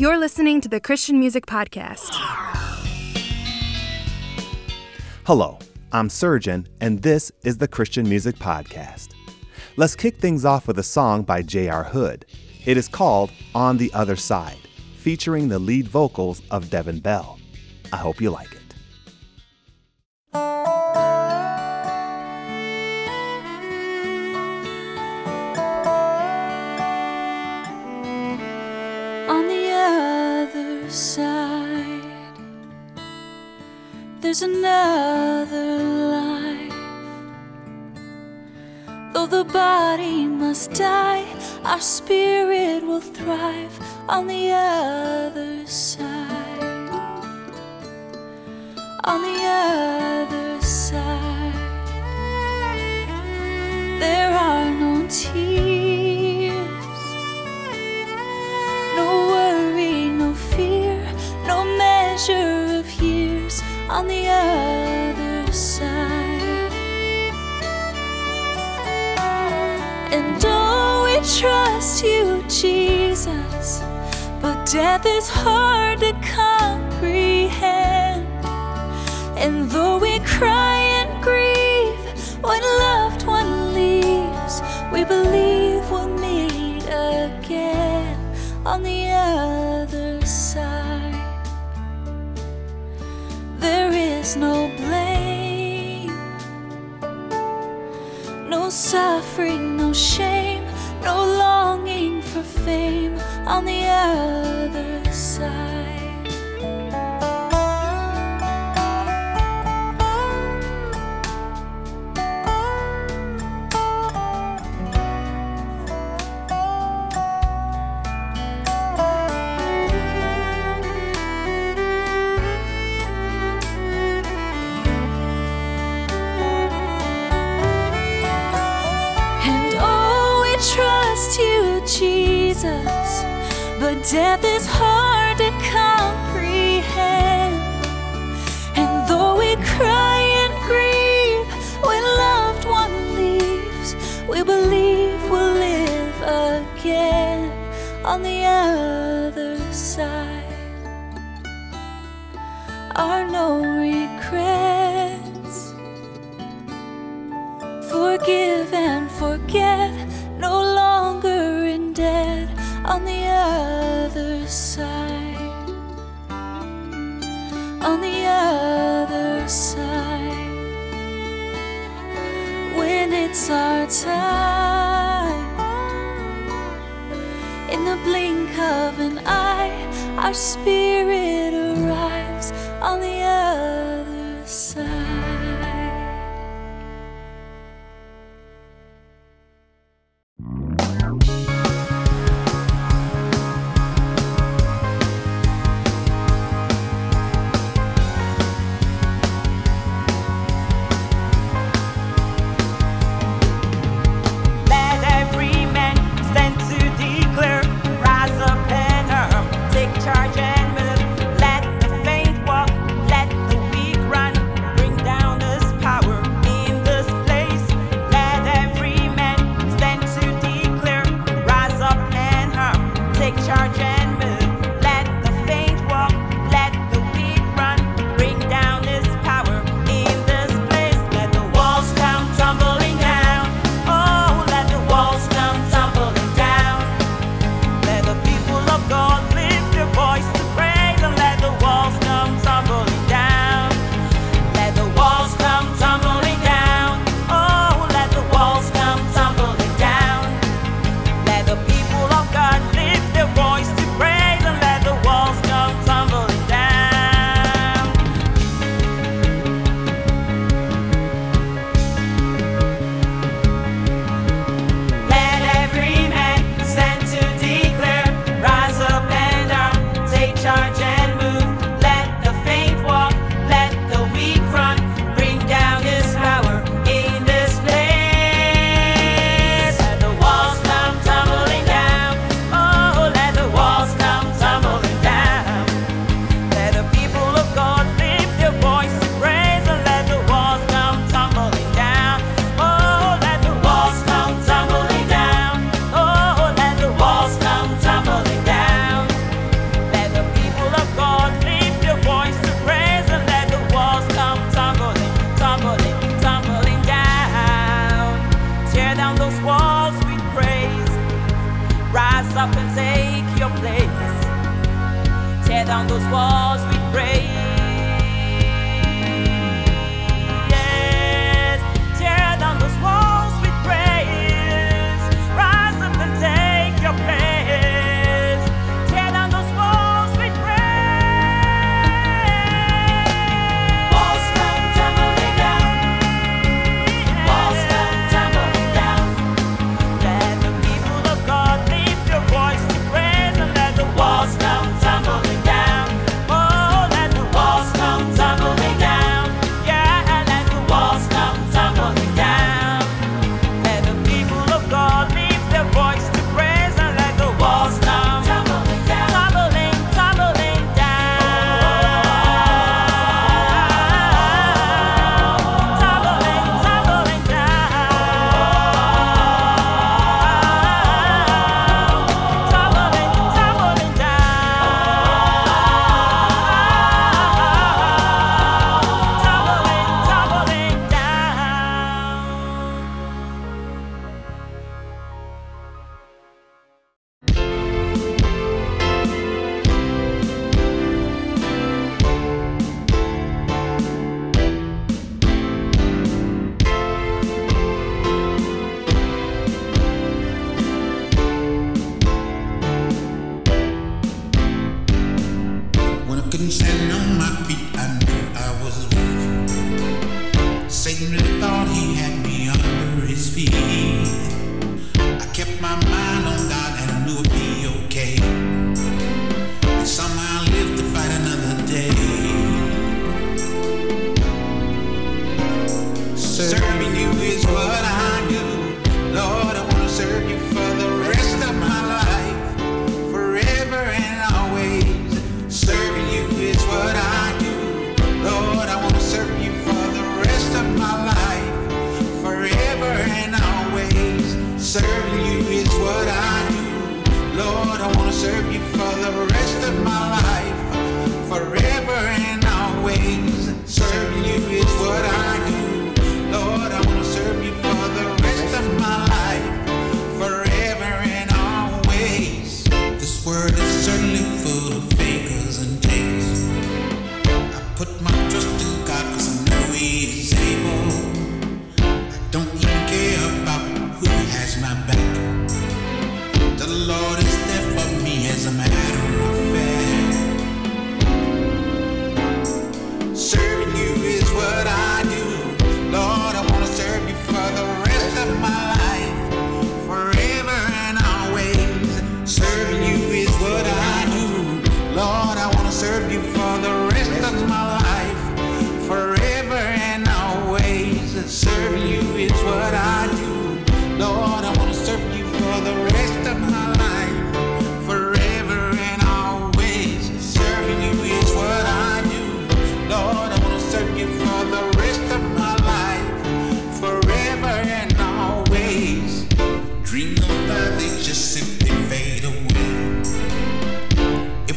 You're listening to the Christian Music Podcast. Hello, I'm Surgeon, and this is the Christian Music Podcast. Let's kick things off with a song by J.R. Hood. It is called On the Other Side, featuring the lead vocals of Devin Bell. I hope you like it. Another life. Though the body must die, our spirit will thrive on the other side. On the other death is hard to comprehend. And though we cry and grieve when loved one leaves, we believe we'll meet again on the on the other death is hard On the other side. When it's our time, in the blink of an eye, our spirit arrives on the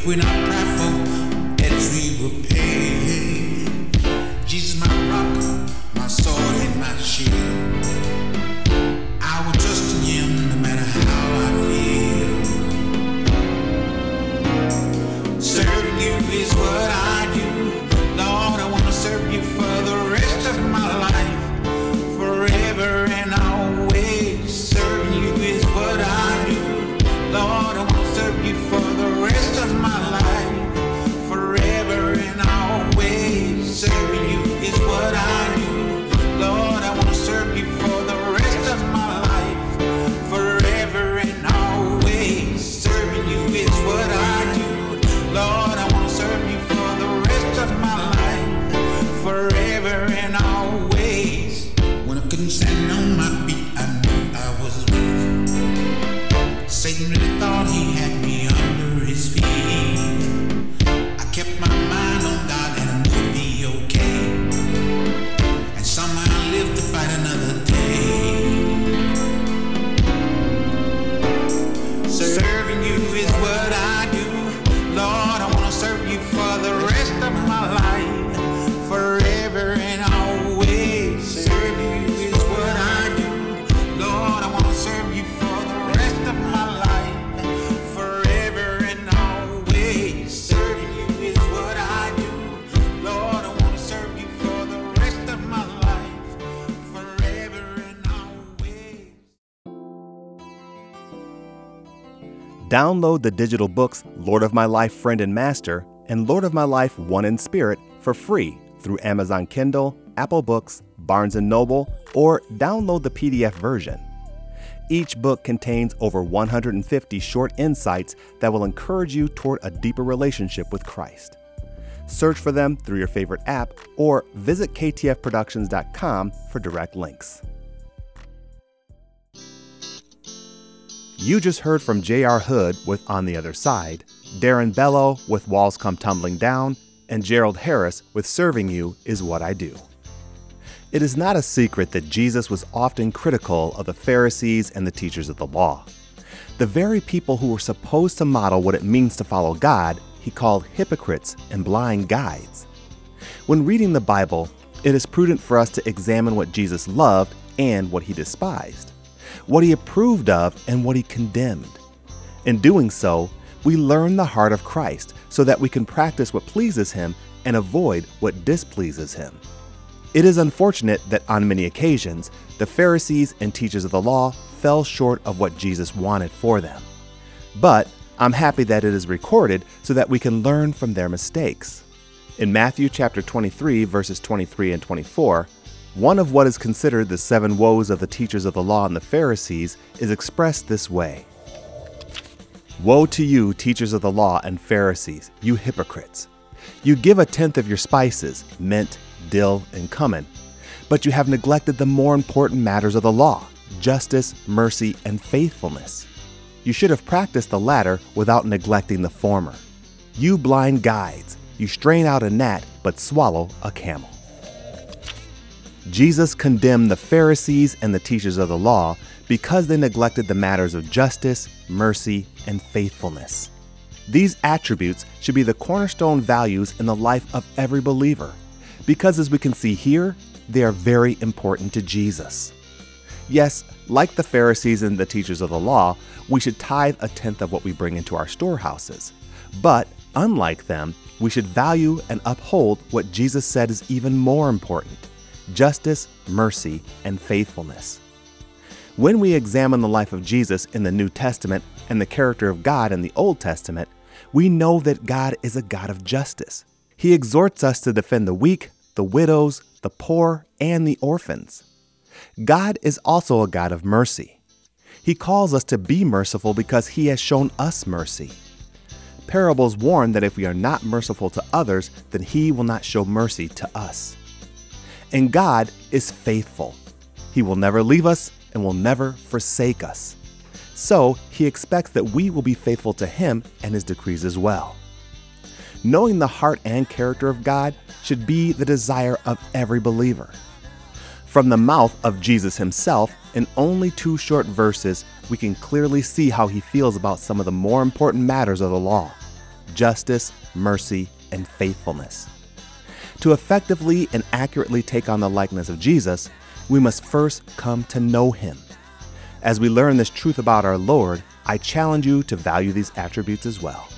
When I Standing on my feet, I knew I was weak. Satan really Download the digital books Lord of My Life, Friend and Master and Lord of My Life, One in Spirit for free through Amazon Kindle, Apple Books, Barnes & Noble, or download the PDF version. Each book contains over 150 short insights that will encourage you toward a deeper relationship with Christ. Search for them through your favorite app or visit ktfproductions.com for direct links. You just heard from J.R. Hood with On the Other Side, Darren Bello with Walls Come Tumbling Down, and Gerald Harris with Serving You Is What I Do. It is not a secret that Jesus was often critical of the Pharisees and the teachers of the law. The very people who were supposed to model what it means to follow God, he called hypocrites and blind guides. When reading the Bible, it is prudent for us to examine what Jesus loved and what he despised, what he approved of and what he condemned. In doing so, we learn the heart of Christ so that we can practice what pleases him and avoid what displeases him. It is unfortunate that on many occasions, the Pharisees and teachers of the law fell short of what Jesus wanted for them. But I'm happy that it is recorded so that we can learn from their mistakes. In Matthew chapter 23 verses 23 and 24, one of what is considered the seven woes of the teachers of the law and the Pharisees is expressed this way. Woe to you, teachers of the law and Pharisees, you hypocrites! You give a tenth of your spices, mint, dill, and cumin, but you have neglected the more important matters of the law justice, mercy, and faithfulness. You should have practiced the latter without neglecting the former. You blind guides, you strain out a gnat but swallow a camel. Jesus condemned the Pharisees and the teachers of the law because they neglected the matters of justice, mercy, and faithfulness. These attributes should be the cornerstone values in the life of every believer, because as we can see here, they are very important to Jesus. Yes, like the Pharisees and the teachers of the law, we should tithe a tenth of what we bring into our storehouses. But, unlike them, we should value and uphold what Jesus said is even more important justice, mercy, and faithfulness. When we examine the life of Jesus in the New Testament and the character of God in the Old Testament, we know that God is a God of justice. He exhorts us to defend the weak, the widows, the poor, and the orphans. God is also a God of mercy. He calls us to be merciful because He has shown us mercy. Parables warn that if we are not merciful to others, then He will not show mercy to us. And God is faithful. He will never leave us and will never forsake us. So, He expects that we will be faithful to Him and His decrees as well. Knowing the heart and character of God should be the desire of every believer. From the mouth of Jesus himself, in only two short verses, we can clearly see how he feels about some of the more important matters of the law justice, mercy, and faithfulness. To effectively and accurately take on the likeness of Jesus, we must first come to know him. As we learn this truth about our Lord, I challenge you to value these attributes as well.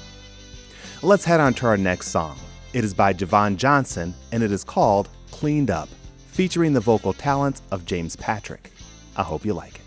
Let's head on to our next song. It is by Javon Johnson and it is called Cleaned Up, featuring the vocal talents of James Patrick. I hope you like it.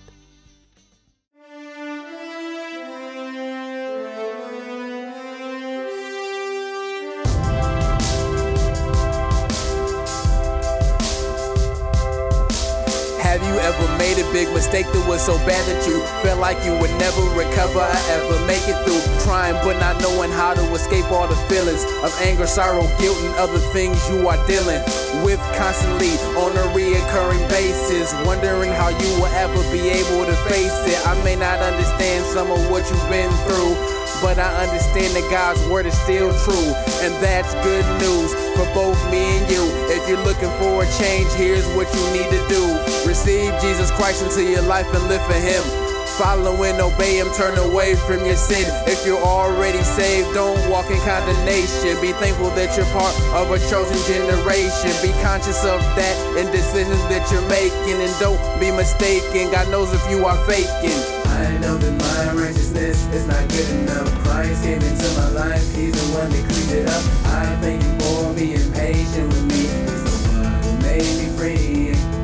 Made a big mistake that was so bad that you felt like you would never recover or ever make it through? Trying but not knowing how to escape all the feelings of anger, sorrow, guilt, and other things you are dealing with constantly on a reoccurring basis. Wondering how you will ever be able to face it. I may not understand some of what you've been through. But I understand that God's word is still true, and that's good news for both me and you. If you're looking for a change, here's what you need to do receive Jesus Christ into your life and live for Him. Follow and obey Him, turn away from your sin. If you're already saved, don't walk in condemnation. Be thankful that you're part of a chosen generation. Be conscious of that in decisions that you're making, and don't be mistaken. God knows if you are faking. I know that my righteousness is not good enough. Christ came into my life, He's the one that cleaned it up. I thank you for being patient with me. He's the one who made me free.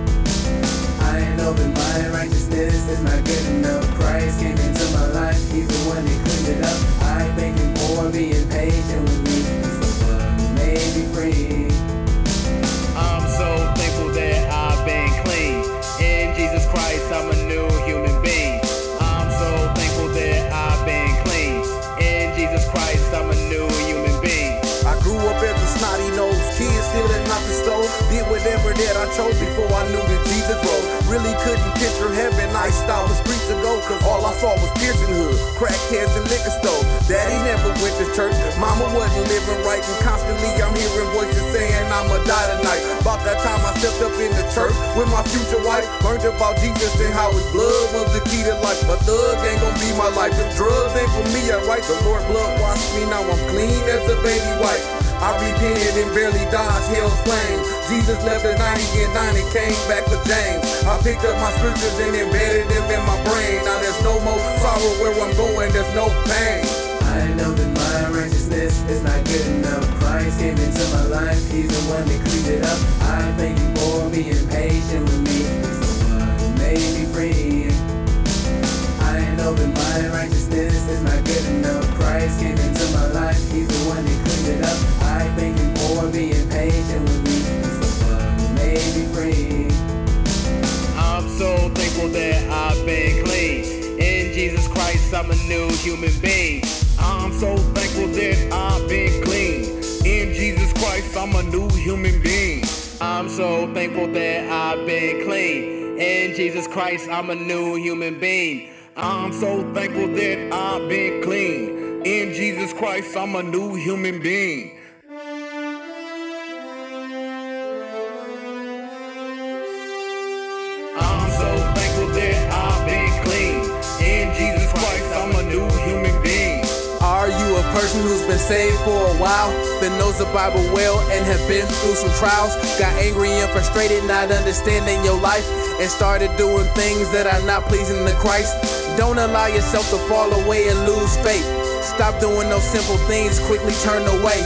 My righteousness is my good enough. Christ came into my life, he's the one that cleaned it up. I thank him for being patient with me. Really couldn't picture heaven. I stopped the streets ago, cause all I saw was piercing hood, crackheads and liquor store. Daddy never went to church. Mama wasn't living right, and constantly I'm hearing voices saying I'ma die tonight. About that time I stepped up in the church with my future wife. Learned about Jesus and how his blood was the key to life. A thug ain't gonna be my life. If drugs ain't for me, I right. The Lord blood washed me, now I'm clean as a baby white. I repented and barely dodged hell's flame. Jesus left at 90 and 90 came back for James. I picked up my scriptures and embedded them in my brain. Now there's no more sorrow where I'm going, there's no pain. New human being. I'm so thankful that I've been clean. In Jesus Christ, I'm a new human being. I'm so thankful that I've been clean. In Jesus Christ, I'm a new human being. I'm so thankful that I've been clean. In Jesus Christ, I'm a new human being. Person who's been saved for a while, that knows the Bible well and have been through some trials? Got angry and frustrated, not understanding your life, and started doing things that are not pleasing to Christ? Don't allow yourself to fall away and lose faith. Stop doing those simple things, quickly turn away.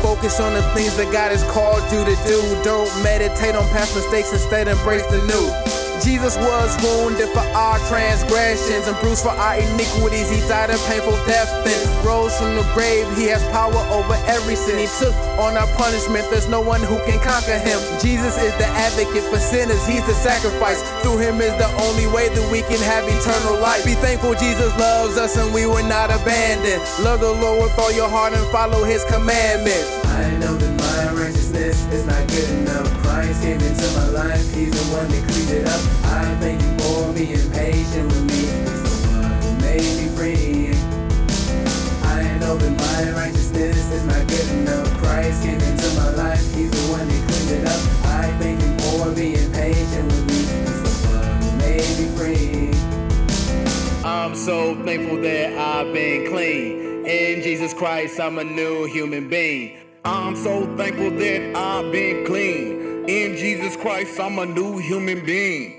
Focus on the things that God has called you to do. Don't meditate on past mistakes, instead embrace the new. Jesus was wounded for our transgressions and bruised for our iniquities. He died a painful death and rose from the grave. He has power over every sin. He took on our punishment. There's no one who can conquer him. Jesus is the advocate for sinners. He's the sacrifice. Through him is the only way that we can have eternal life. Be thankful Jesus loves us and we were not abandoned. Love the Lord with all your heart and follow his commandments. I know that my righteousness is not good enough. Christ came into my life, He's the one that cleaned it up. I thank you for being patient with me. He's the one who made me free. I know that my righteousness is not good enough. Christ came into my life, He's the one that cleaned it up. I thank you for being patient with me. He's the one who made me free. I'm so thankful that I've been clean. In Jesus Christ, I'm a new human being. I'm so thankful that I've been clean. In Jesus Christ, I'm a new human being.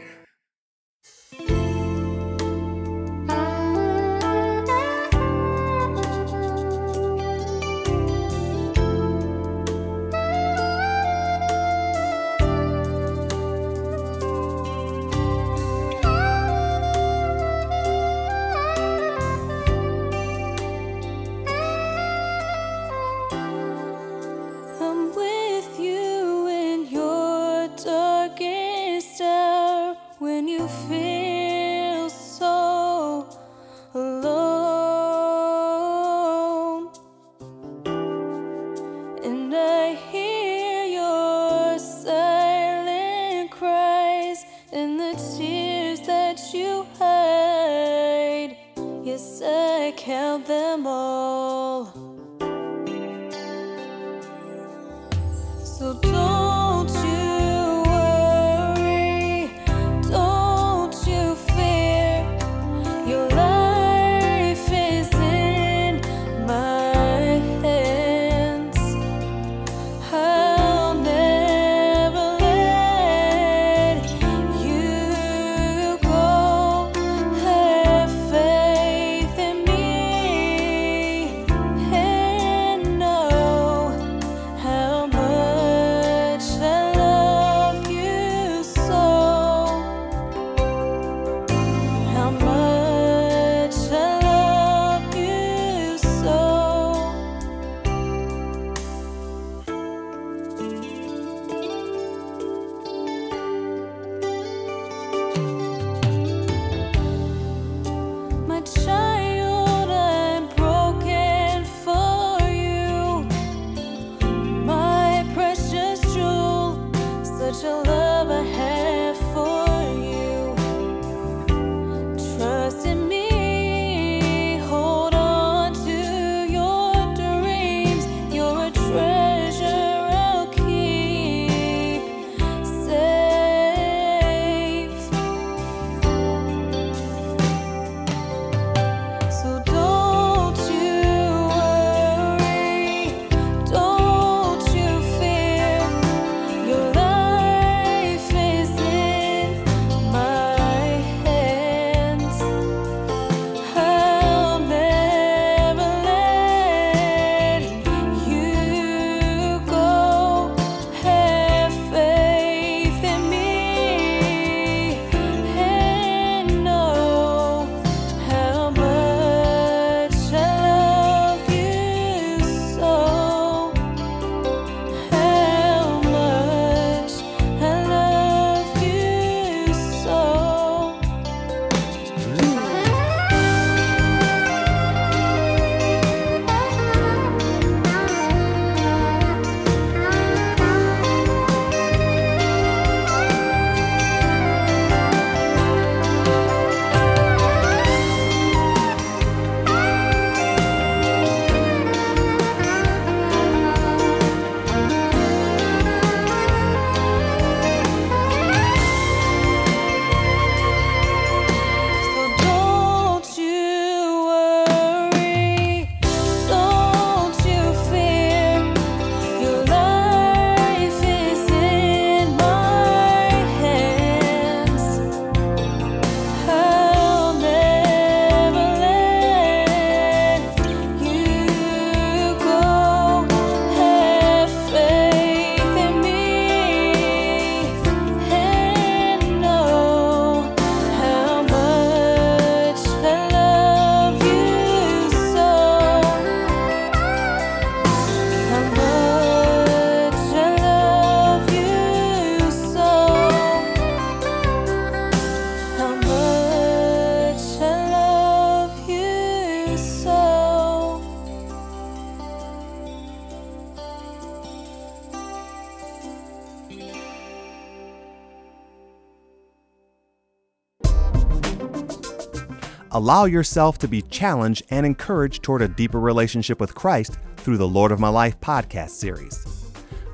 Allow yourself to be challenged and encouraged toward a deeper relationship with Christ through the Lord of My Life podcast series.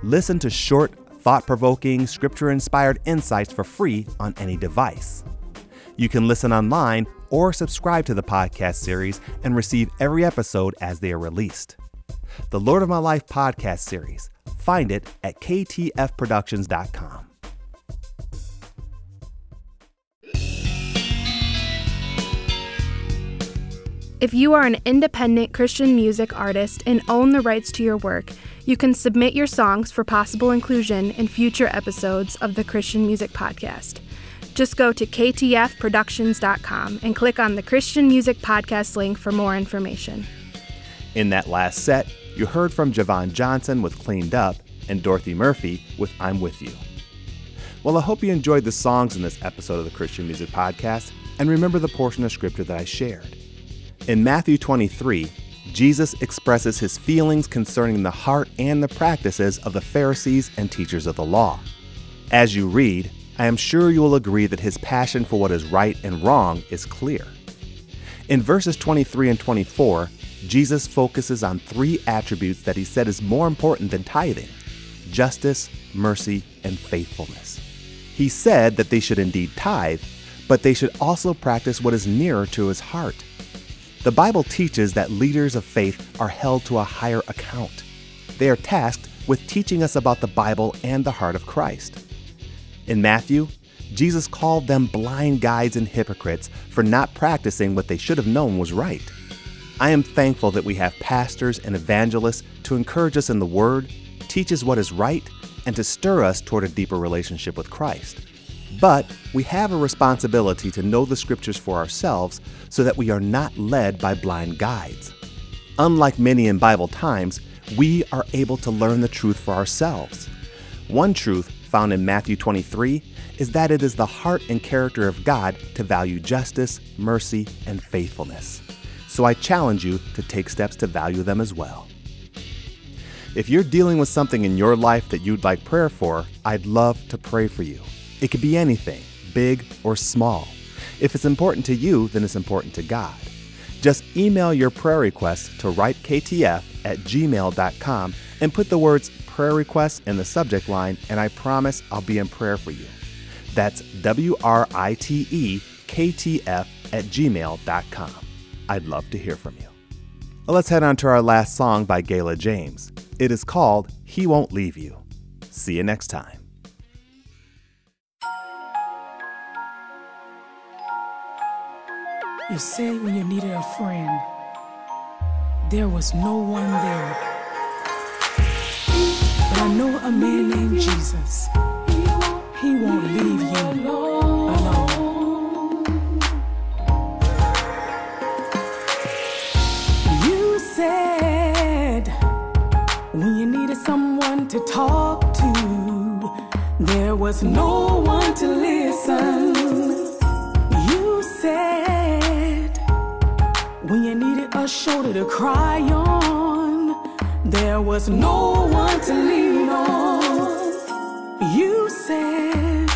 Listen to short, thought provoking, scripture inspired insights for free on any device. You can listen online or subscribe to the podcast series and receive every episode as they are released. The Lord of My Life podcast series. Find it at ktfproductions.com. If you are an independent Christian music artist and own the rights to your work, you can submit your songs for possible inclusion in future episodes of the Christian Music Podcast. Just go to ktfproductions.com and click on the Christian Music Podcast link for more information. In that last set, you heard from Javon Johnson with Cleaned Up and Dorothy Murphy with I'm With You. Well, I hope you enjoyed the songs in this episode of the Christian Music Podcast and remember the portion of scripture that I shared. In Matthew 23, Jesus expresses his feelings concerning the heart and the practices of the Pharisees and teachers of the law. As you read, I am sure you will agree that his passion for what is right and wrong is clear. In verses 23 and 24, Jesus focuses on three attributes that he said is more important than tithing justice, mercy, and faithfulness. He said that they should indeed tithe, but they should also practice what is nearer to his heart. The Bible teaches that leaders of faith are held to a higher account. They are tasked with teaching us about the Bible and the heart of Christ. In Matthew, Jesus called them blind guides and hypocrites for not practicing what they should have known was right. I am thankful that we have pastors and evangelists to encourage us in the Word, teach us what is right, and to stir us toward a deeper relationship with Christ. But we have a responsibility to know the Scriptures for ourselves so that we are not led by blind guides. Unlike many in Bible times, we are able to learn the truth for ourselves. One truth found in Matthew 23 is that it is the heart and character of God to value justice, mercy, and faithfulness. So I challenge you to take steps to value them as well. If you're dealing with something in your life that you'd like prayer for, I'd love to pray for you. It could be anything, big or small. If it's important to you, then it's important to God. Just email your prayer request to writektf at gmail.com and put the words prayer request in the subject line, and I promise I'll be in prayer for you. That's W R I T E K T F at gmail.com. I'd love to hear from you. Well, let's head on to our last song by Gayla James. It is called He Won't Leave You. See you next time. You said when you needed a friend, there was no one there. But I know a man named Jesus. He won't leave you alone. You said when you needed someone to talk to, there was no one to listen. You said when you needed a shoulder to cry on, there was no one to lean on. You said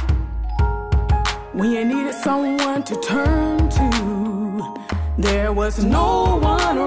when you needed someone to turn to, there was no one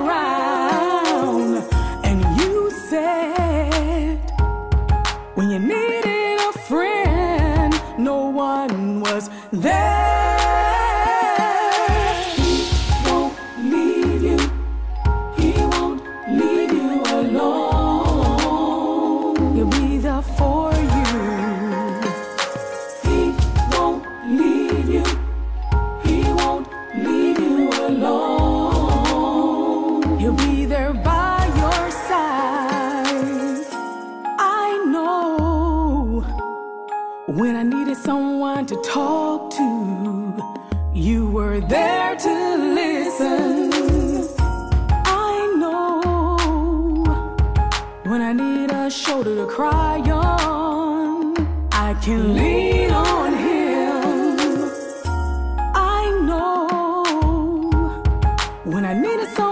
when I needed a to